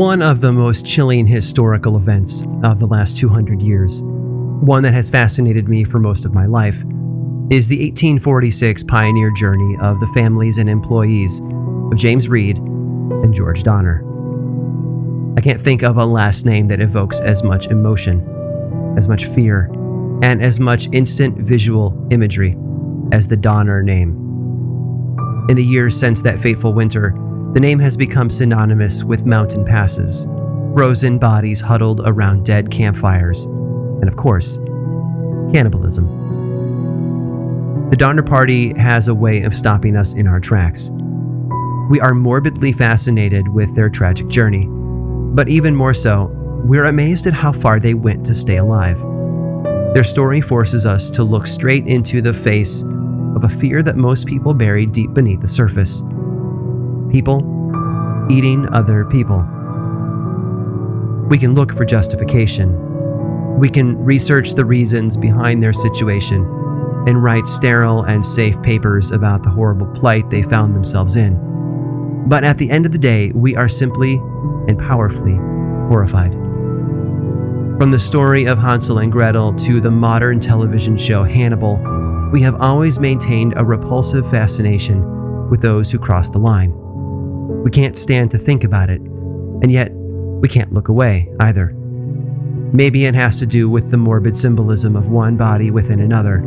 One of the most chilling historical events of the last 200 years, one that has fascinated me for most of my life, is the 1846 pioneer journey of the families and employees of James Reed and George Donner. I can't think of a last name that evokes as much emotion, as much fear, and as much instant visual imagery as the Donner name. In the years since that fateful winter, the name has become synonymous with mountain passes, frozen bodies huddled around dead campfires, and of course, cannibalism. The Donner Party has a way of stopping us in our tracks. We are morbidly fascinated with their tragic journey, but even more so, we're amazed at how far they went to stay alive. Their story forces us to look straight into the face of a fear that most people bury deep beneath the surface people eating other people. We can look for justification. We can research the reasons behind their situation and write sterile and safe papers about the horrible plight they found themselves in. But at the end of the day, we are simply and powerfully horrified. From the story of Hansel and Gretel to the modern television show Hannibal, we have always maintained a repulsive fascination with those who cross the line. We can't stand to think about it, and yet we can't look away either. Maybe it has to do with the morbid symbolism of one body within another.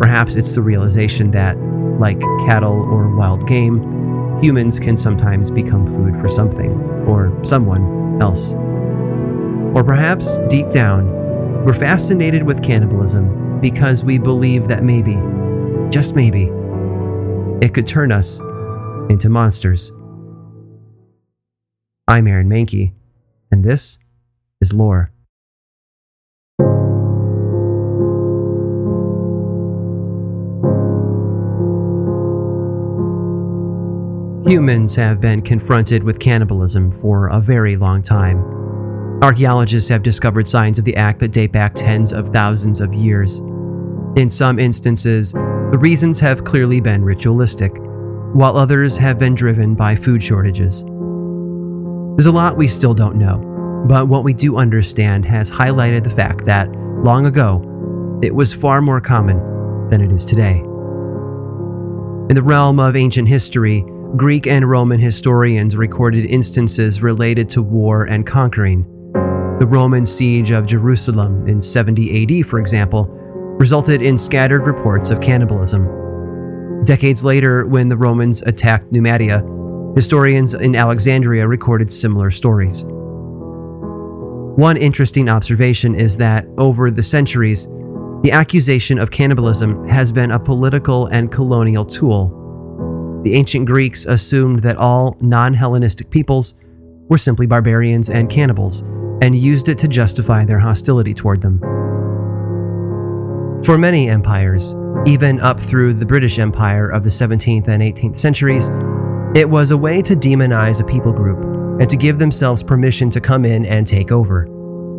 Perhaps it's the realization that, like cattle or wild game, humans can sometimes become food for something or someone else. Or perhaps, deep down, we're fascinated with cannibalism because we believe that maybe, just maybe, it could turn us into monsters. I'm Aaron Mahnke, and this is Lore. Humans have been confronted with cannibalism for a very long time. Archaeologists have discovered signs of the act that date back tens of thousands of years. In some instances, the reasons have clearly been ritualistic, while others have been driven by food shortages. There's a lot we still don't know, but what we do understand has highlighted the fact that, long ago, it was far more common than it is today. In the realm of ancient history, Greek and Roman historians recorded instances related to war and conquering. The Roman siege of Jerusalem in 70 AD, for example, resulted in scattered reports of cannibalism. Decades later, when the Romans attacked Numidia, Historians in Alexandria recorded similar stories. One interesting observation is that, over the centuries, the accusation of cannibalism has been a political and colonial tool. The ancient Greeks assumed that all non Hellenistic peoples were simply barbarians and cannibals, and used it to justify their hostility toward them. For many empires, even up through the British Empire of the 17th and 18th centuries, it was a way to demonize a people group and to give themselves permission to come in and take over,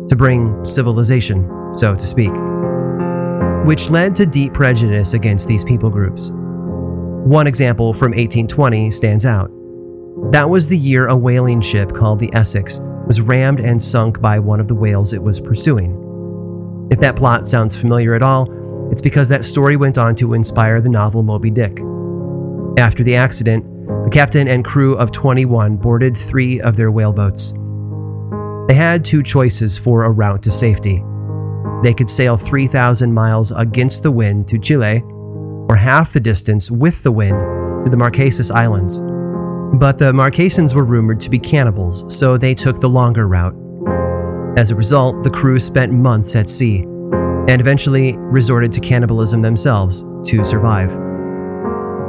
to bring civilization, so to speak, which led to deep prejudice against these people groups. One example from 1820 stands out. That was the year a whaling ship called the Essex was rammed and sunk by one of the whales it was pursuing. If that plot sounds familiar at all, it's because that story went on to inspire the novel Moby Dick. After the accident, the captain and crew of 21 boarded three of their whaleboats. They had two choices for a route to safety. They could sail 3,000 miles against the wind to Chile, or half the distance with the wind to the Marquesas Islands. But the Marquesans were rumored to be cannibals, so they took the longer route. As a result, the crew spent months at sea and eventually resorted to cannibalism themselves to survive.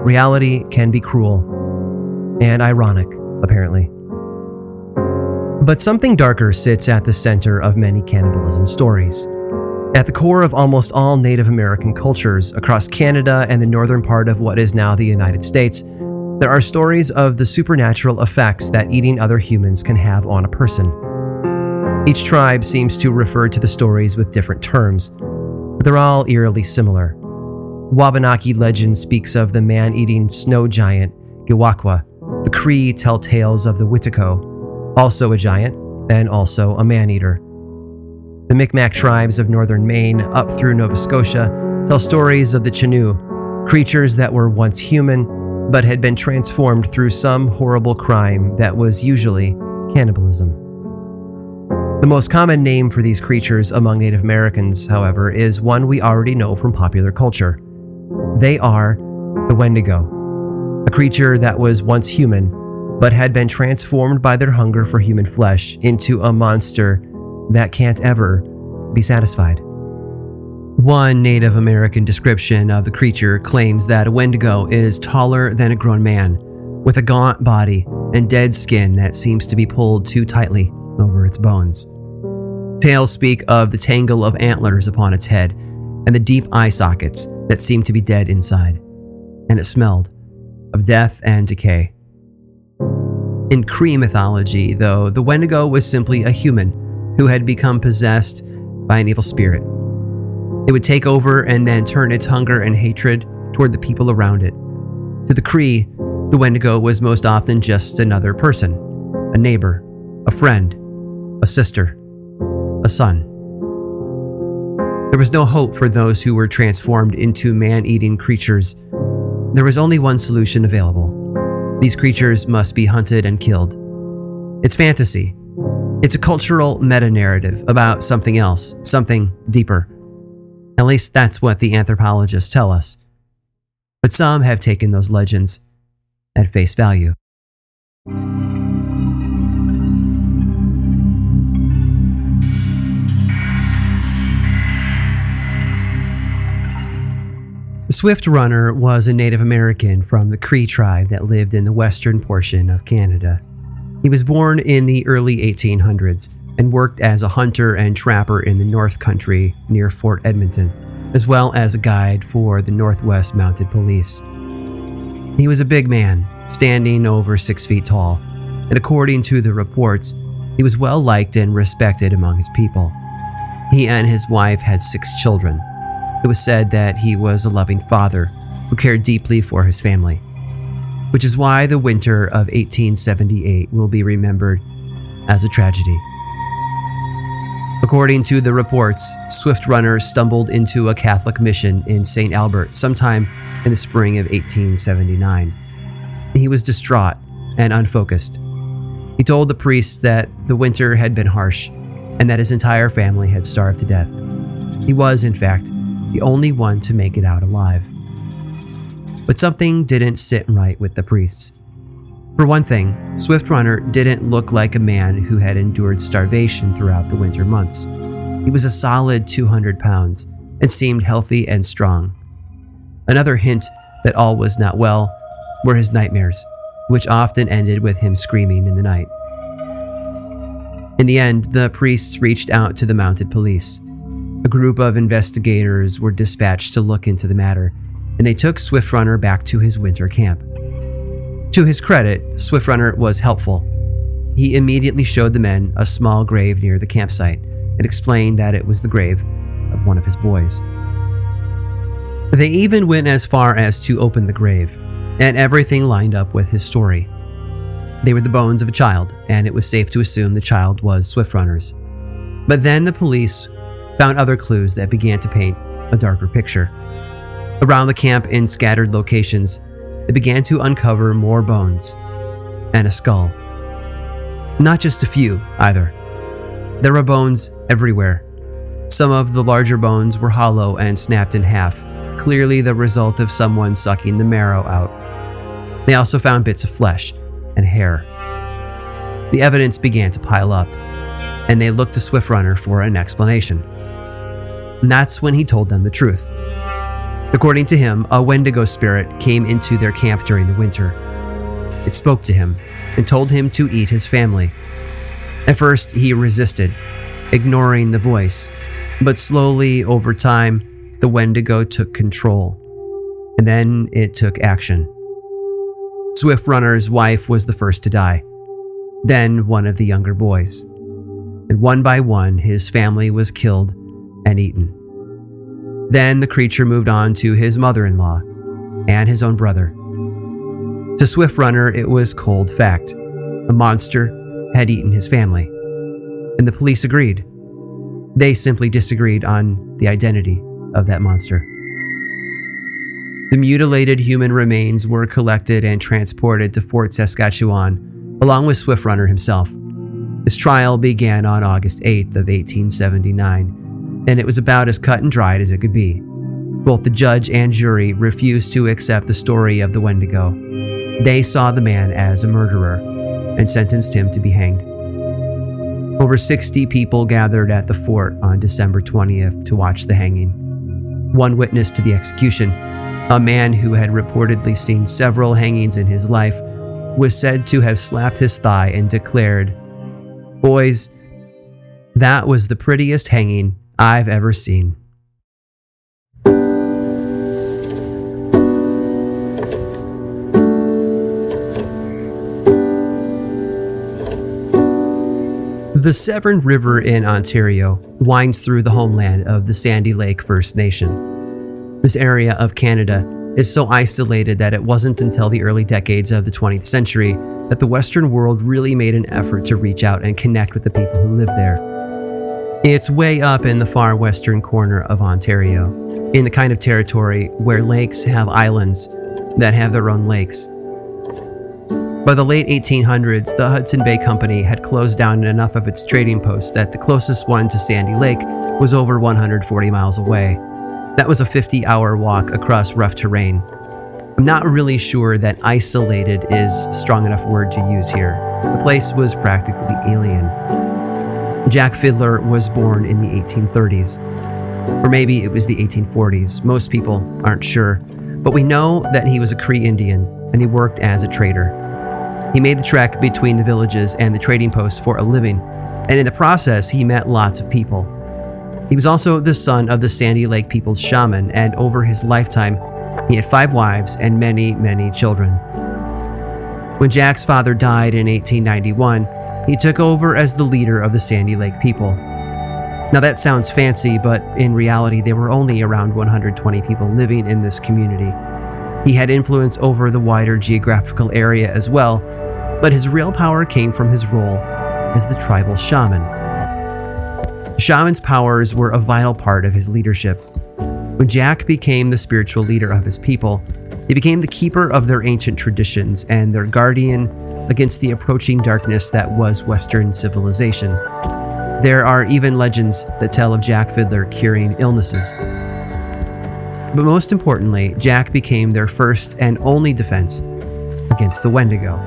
Reality can be cruel, and ironic, apparently. But something darker sits at the center of many cannibalism stories. At the core of almost all Native American cultures across Canada and the northern part of what is now the United States, there are stories of the supernatural effects that eating other humans can have on a person. Each tribe seems to refer to the stories with different terms, but they're all eerily similar. Wabanaki legend speaks of the man eating snow giant, Giwakwa, the Cree tell tales of the Witiko, also a giant and also a man eater. The Micmac tribes of northern Maine up through Nova Scotia tell stories of the Chenoo, creatures that were once human but had been transformed through some horrible crime that was usually cannibalism. The most common name for these creatures among Native Americans, however, is one we already know from popular culture. They are the Wendigo, creature that was once human but had been transformed by their hunger for human flesh into a monster that can't ever be satisfied. One Native American description of the creature claims that a Wendigo is taller than a grown man, with a gaunt body and dead skin that seems to be pulled too tightly over its bones. Tales speak of the tangle of antlers upon its head and the deep eye sockets that seem to be dead inside, and it smelled of death and decay. In Cree mythology, though, the Wendigo was simply a human who had become possessed by an evil spirit. It would take over and then turn its hunger and hatred toward the people around it. To the Cree, the Wendigo was most often just another person a neighbor, a friend, a sister, a son. There was no hope for those who were transformed into man eating creatures. There was only one solution available these creatures must be hunted and killed. It's fantasy. It's a cultural meta narrative about something else, something deeper. At least that's what the anthropologists tell us. But some have taken those legends at face value. Swift Runner was a Native American from the Cree tribe that lived in the western portion of Canada. He was born in the early 1800s and worked as a hunter and trapper in the North Country near Fort Edmonton, as well as a guide for the Northwest Mounted Police. He was a big man, standing over six feet tall, and according to the reports, he was well liked and respected among his people. He and his wife had six children, it was said that he was a loving father who cared deeply for his family, which is why the winter of 1878 will be remembered as a tragedy. According to the reports, Swift Runner stumbled into a Catholic mission in St. Albert sometime in the spring of 1879. He was distraught and unfocused. He told the priests that the winter had been harsh and that his entire family had starved to death. He was, in fact, the only one to make it out alive. But something didn't sit right with the priests. For one thing, Swift Runner didn't look like a man who had endured starvation throughout the winter months. He was a solid 200 pounds and seemed healthy and strong. Another hint that all was not well were his nightmares, which often ended with him screaming in the night. In the end, the priests reached out to the mounted police. A group of investigators were dispatched to look into the matter, and they took Swift Runner back to his winter camp. To his credit, Swift Runner was helpful. He immediately showed the men a small grave near the campsite and explained that it was the grave of one of his boys. They even went as far as to open the grave, and everything lined up with his story. They were the bones of a child, and it was safe to assume the child was Swift Runner's. But then the police found other clues that began to paint a darker picture. Around the camp in scattered locations, they began to uncover more bones and a skull. Not just a few, either. There were bones everywhere. Some of the larger bones were hollow and snapped in half, clearly the result of someone sucking the marrow out. They also found bits of flesh and hair. The evidence began to pile up, and they looked to Swift Runner for an explanation. And that's when he told them the truth. According to him, a Wendigo spirit came into their camp during the winter. It spoke to him and told him to eat his family. At first, he resisted, ignoring the voice, but slowly, over time, the Wendigo took control. And then it took action. Swift Runner's wife was the first to die, then one of the younger boys. And one by one, his family was killed and eaten. Then the creature moved on to his mother in law and his own brother. To Swift Runner, it was cold fact. A monster had eaten his family. And the police agreed. They simply disagreed on the identity of that monster. The mutilated human remains were collected and transported to Fort Saskatchewan, along with Swift Runner himself. His trial began on August 8th of 1879, and it was about as cut and dried as it could be. Both the judge and jury refused to accept the story of the Wendigo. They saw the man as a murderer and sentenced him to be hanged. Over 60 people gathered at the fort on December 20th to watch the hanging. One witness to the execution, a man who had reportedly seen several hangings in his life, was said to have slapped his thigh and declared, Boys, that was the prettiest hanging I've ever seen. The Severn River in Ontario winds through the homeland of the Sandy Lake First Nation. This area of Canada is so isolated that it wasn't until the early decades of the 20th century that the Western world really made an effort to reach out and connect with the people who live there. It's way up in the far western corner of Ontario, in the kind of territory where lakes have islands that have their own lakes. By the late 1800s, the Hudson Bay Company had closed down enough of its trading posts that the closest one to Sandy Lake was over 140 miles away. That was a 50 hour walk across rough terrain. I'm not really sure that isolated is strong enough word to use here. The place was practically alien. Jack Fiddler was born in the 1830s. Or maybe it was the 1840s. Most people aren't sure. But we know that he was a Cree Indian and he worked as a trader. He made the trek between the villages and the trading posts for a living, and in the process, he met lots of people. He was also the son of the Sandy Lake people's shaman, and over his lifetime, he had five wives and many, many children. When Jack's father died in 1891, he took over as the leader of the Sandy Lake people. Now, that sounds fancy, but in reality, there were only around 120 people living in this community. He had influence over the wider geographical area as well, but his real power came from his role as the tribal shaman. The shaman's powers were a vital part of his leadership. When Jack became the spiritual leader of his people, he became the keeper of their ancient traditions and their guardian against the approaching darkness that was Western civilization. There are even legends that tell of Jack Fiddler curing illnesses. But most importantly, Jack became their first and only defense against the Wendigo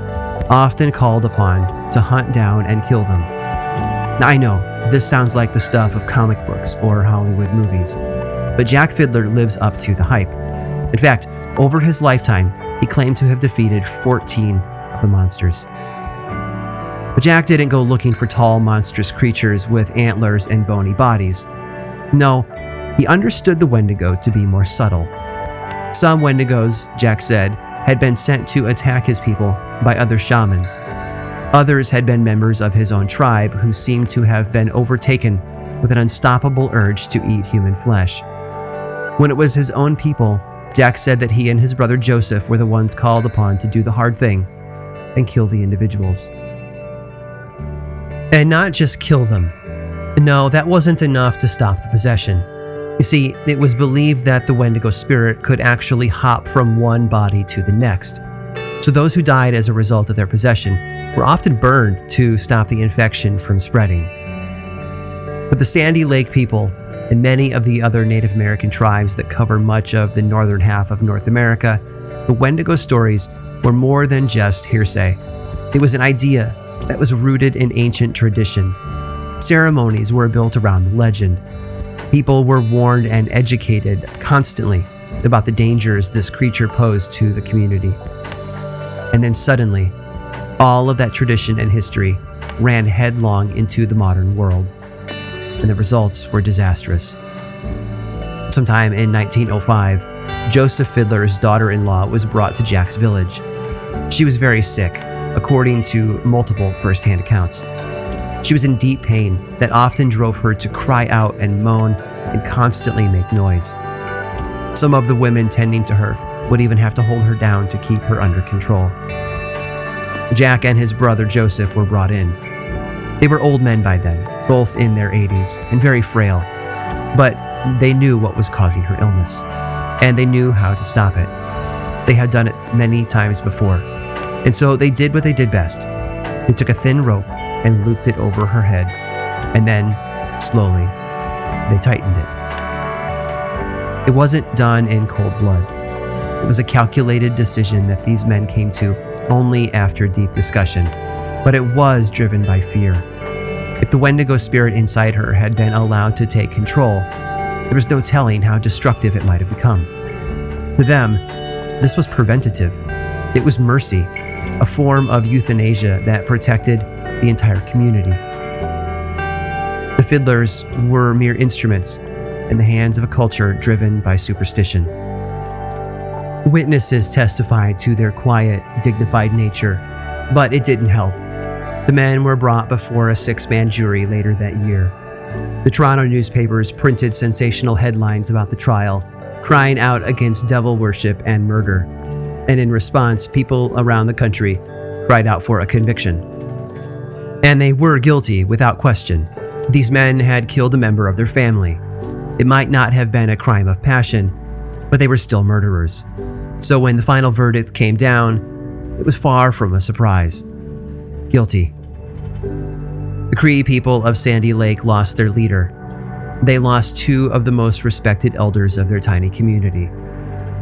often called upon to hunt down and kill them. Now, I know this sounds like the stuff of comic books or Hollywood movies, but Jack Fiddler lives up to the hype. In fact, over his lifetime, he claimed to have defeated 14 of the monsters. But Jack didn't go looking for tall, monstrous creatures with antlers and bony bodies. No, he understood the Wendigo to be more subtle. Some Wendigos, Jack said, had been sent to attack his people by other shamans. Others had been members of his own tribe who seemed to have been overtaken with an unstoppable urge to eat human flesh. When it was his own people, Jack said that he and his brother Joseph were the ones called upon to do the hard thing and kill the individuals. And not just kill them. No, that wasn't enough to stop the possession. You see, it was believed that the Wendigo spirit could actually hop from one body to the next, so those who died as a result of their possession were often burned to stop the infection from spreading. But the Sandy Lake people and many of the other Native American tribes that cover much of the northern half of North America, the Wendigo stories were more than just hearsay. It was an idea that was rooted in ancient tradition. Ceremonies were built around the legend. People were warned and educated constantly about the dangers this creature posed to the community. And then suddenly, all of that tradition and history ran headlong into the modern world. And the results were disastrous. Sometime in 1905, Joseph Fiddler's daughter in law was brought to Jack's village. She was very sick, according to multiple first hand accounts. She was in deep pain that often drove her to cry out and moan and constantly make noise. Some of the women tending to her would even have to hold her down to keep her under control. Jack and his brother Joseph were brought in. They were old men by then, both in their 80s and very frail, but they knew what was causing her illness, and they knew how to stop it. They had done it many times before, and so they did what they did best. They took a thin rope and looped it over her head, and then, slowly, they tightened it. It wasn't done in cold blood. It was a calculated decision that these men came to only after deep discussion, but it was driven by fear. If the Wendigo spirit inside her had been allowed to take control, there was no telling how destructive it might have become. To them, this was preventative. It was mercy, a form of euthanasia that protected the entire community. The fiddlers were mere instruments in the hands of a culture driven by superstition. Witnesses testified to their quiet, dignified nature, but it didn't help. The men were brought before a six man jury later that year. The Toronto newspapers printed sensational headlines about the trial, crying out against devil worship and murder. And in response, people around the country cried out for a conviction. And they were guilty without question. These men had killed a member of their family. It might not have been a crime of passion, but they were still murderers. So when the final verdict came down, it was far from a surprise. Guilty. The Cree people of Sandy Lake lost their leader. They lost two of the most respected elders of their tiny community.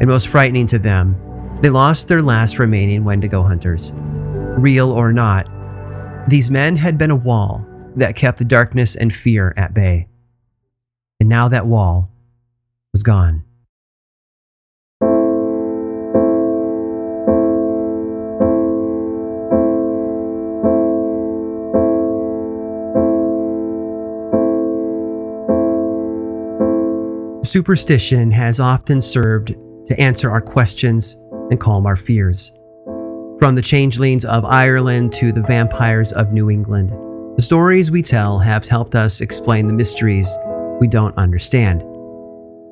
And most frightening to them, they lost their last remaining Wendigo hunters. Real or not, these men had been a wall that kept the darkness and fear at bay. And now that wall was gone. Superstition has often served to answer our questions and calm our fears. From the changelings of Ireland to the vampires of New England, the stories we tell have helped us explain the mysteries we don't understand.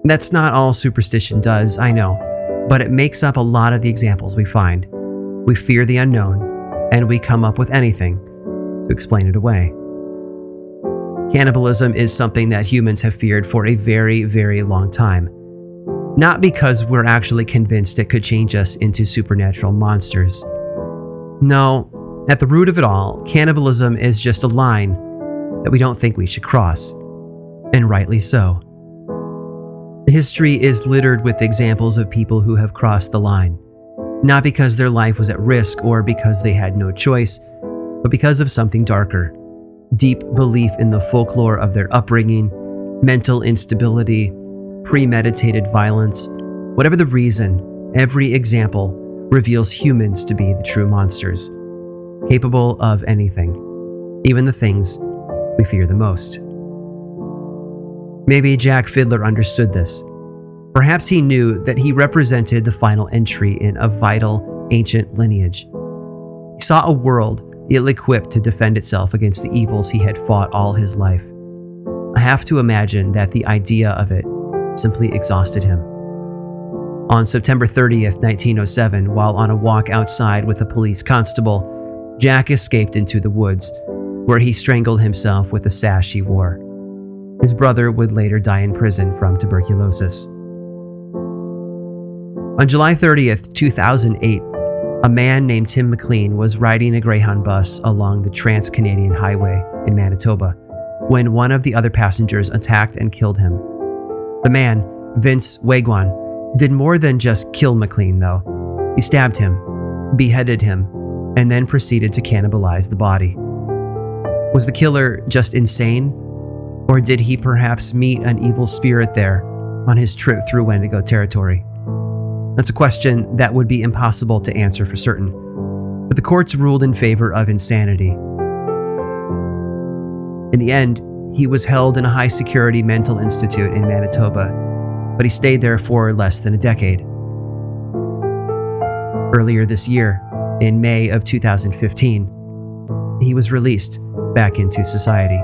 That's not all superstition does, I know, but it makes up a lot of the examples we find. We fear the unknown, and we come up with anything to explain it away. Cannibalism is something that humans have feared for a very, very long time. Not because we're actually convinced it could change us into supernatural monsters. No, at the root of it all, cannibalism is just a line that we don't think we should cross. And rightly so. History is littered with examples of people who have crossed the line, not because their life was at risk or because they had no choice, but because of something darker deep belief in the folklore of their upbringing, mental instability, premeditated violence. Whatever the reason, every example reveals humans to be the true monsters, capable of anything, even the things we fear the most. Maybe Jack Fiddler understood this. Perhaps he knew that he represented the final entry in a vital, ancient lineage. He saw a world ill equipped to defend itself against the evils he had fought all his life. I have to imagine that the idea of it simply exhausted him. On September 30th, 1907, while on a walk outside with a police constable, Jack escaped into the woods, where he strangled himself with a sash he wore. His brother would later die in prison from tuberculosis. On July 30th, 2008, a man named Tim McLean was riding a Greyhound bus along the Trans Canadian Highway in Manitoba when one of the other passengers attacked and killed him. The man, Vince Wegwan, did more than just kill McLean, though. He stabbed him, beheaded him, and then proceeded to cannibalize the body. Was the killer just insane? Or did he perhaps meet an evil spirit there on his trip through Wendigo territory? That's a question that would be impossible to answer for certain, but the courts ruled in favor of insanity. In the end, he was held in a high security mental institute in Manitoba, but he stayed there for less than a decade. Earlier this year, in May of 2015, he was released back into society.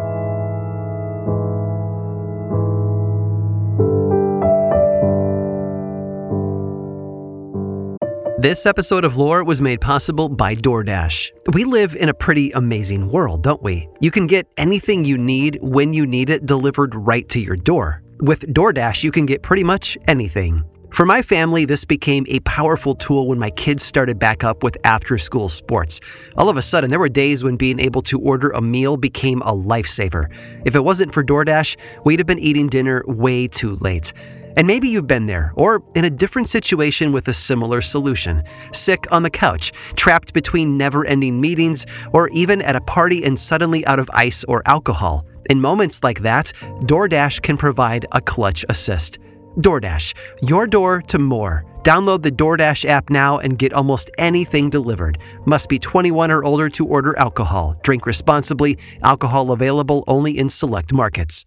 This episode of Lore was made possible by DoorDash. We live in a pretty amazing world, don't we? You can get anything you need when you need it delivered right to your door. With DoorDash, you can get pretty much anything. For my family, this became a powerful tool when my kids started back up with after school sports. All of a sudden, there were days when being able to order a meal became a lifesaver. If it wasn't for DoorDash, we'd have been eating dinner way too late. And maybe you've been there, or in a different situation with a similar solution. Sick on the couch, trapped between never ending meetings, or even at a party and suddenly out of ice or alcohol. In moments like that, DoorDash can provide a clutch assist. DoorDash, your door to more. Download the DoorDash app now and get almost anything delivered. Must be 21 or older to order alcohol. Drink responsibly. Alcohol available only in select markets.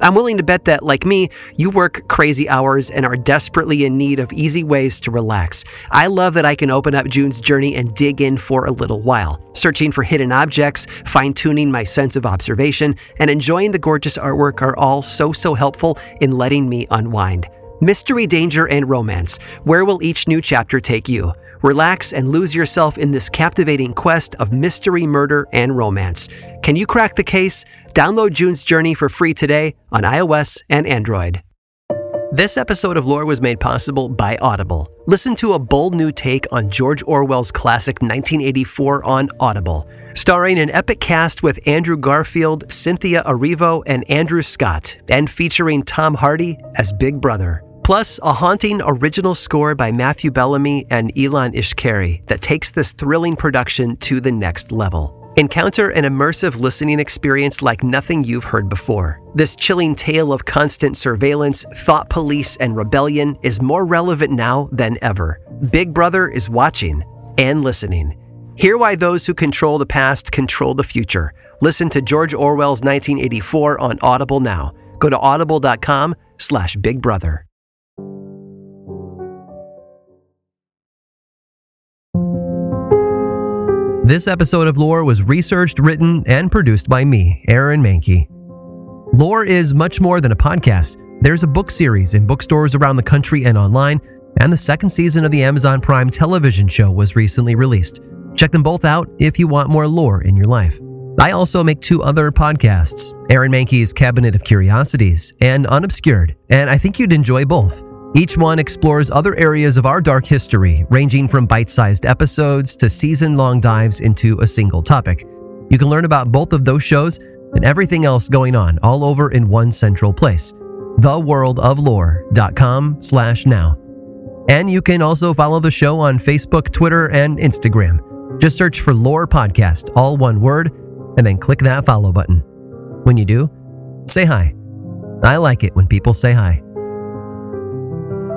I'm willing to bet that, like me, you work crazy hours and are desperately in need of easy ways to relax. I love that I can open up June's journey and dig in for a little while, searching for hidden objects, fine tuning my sense of observation, and enjoying the gorgeous artwork are all so, so helpful in letting me unwind. Mystery, danger, and romance. Where will each new chapter take you? Relax and lose yourself in this captivating quest of mystery, murder, and romance. Can you crack the case? Download June's Journey for free today on iOS and Android. This episode of Lore was made possible by Audible. Listen to a bold new take on George Orwell's classic 1984 on Audible. Starring an epic cast with Andrew Garfield, Cynthia Erivo, and Andrew Scott, and featuring Tom Hardy as Big Brother. Plus, a haunting original score by Matthew Bellamy and Ilan Eshkeri that takes this thrilling production to the next level. Encounter an immersive listening experience like nothing you've heard before. This chilling tale of constant surveillance, thought police, and rebellion is more relevant now than ever. Big Brother is watching and listening. Hear why those who control the past control the future. Listen to George Orwell's 1984 on Audible now. Go to audible.com slash big This episode of Lore was researched, written, and produced by me, Aaron Mahnke. Lore is much more than a podcast. There's a book series in bookstores around the country and online, and the second season of the Amazon Prime television show was recently released. Check them both out if you want more lore in your life. I also make two other podcasts Aaron Mahnke's Cabinet of Curiosities and Unobscured, and I think you'd enjoy both. Each one explores other areas of our dark history, ranging from bite sized episodes to season long dives into a single topic. You can learn about both of those shows and everything else going on all over in one central place theworldoflore.com slash now. And you can also follow the show on Facebook, Twitter, and Instagram. Just search for Lore Podcast, all one word, and then click that follow button. When you do, say hi. I like it when people say hi.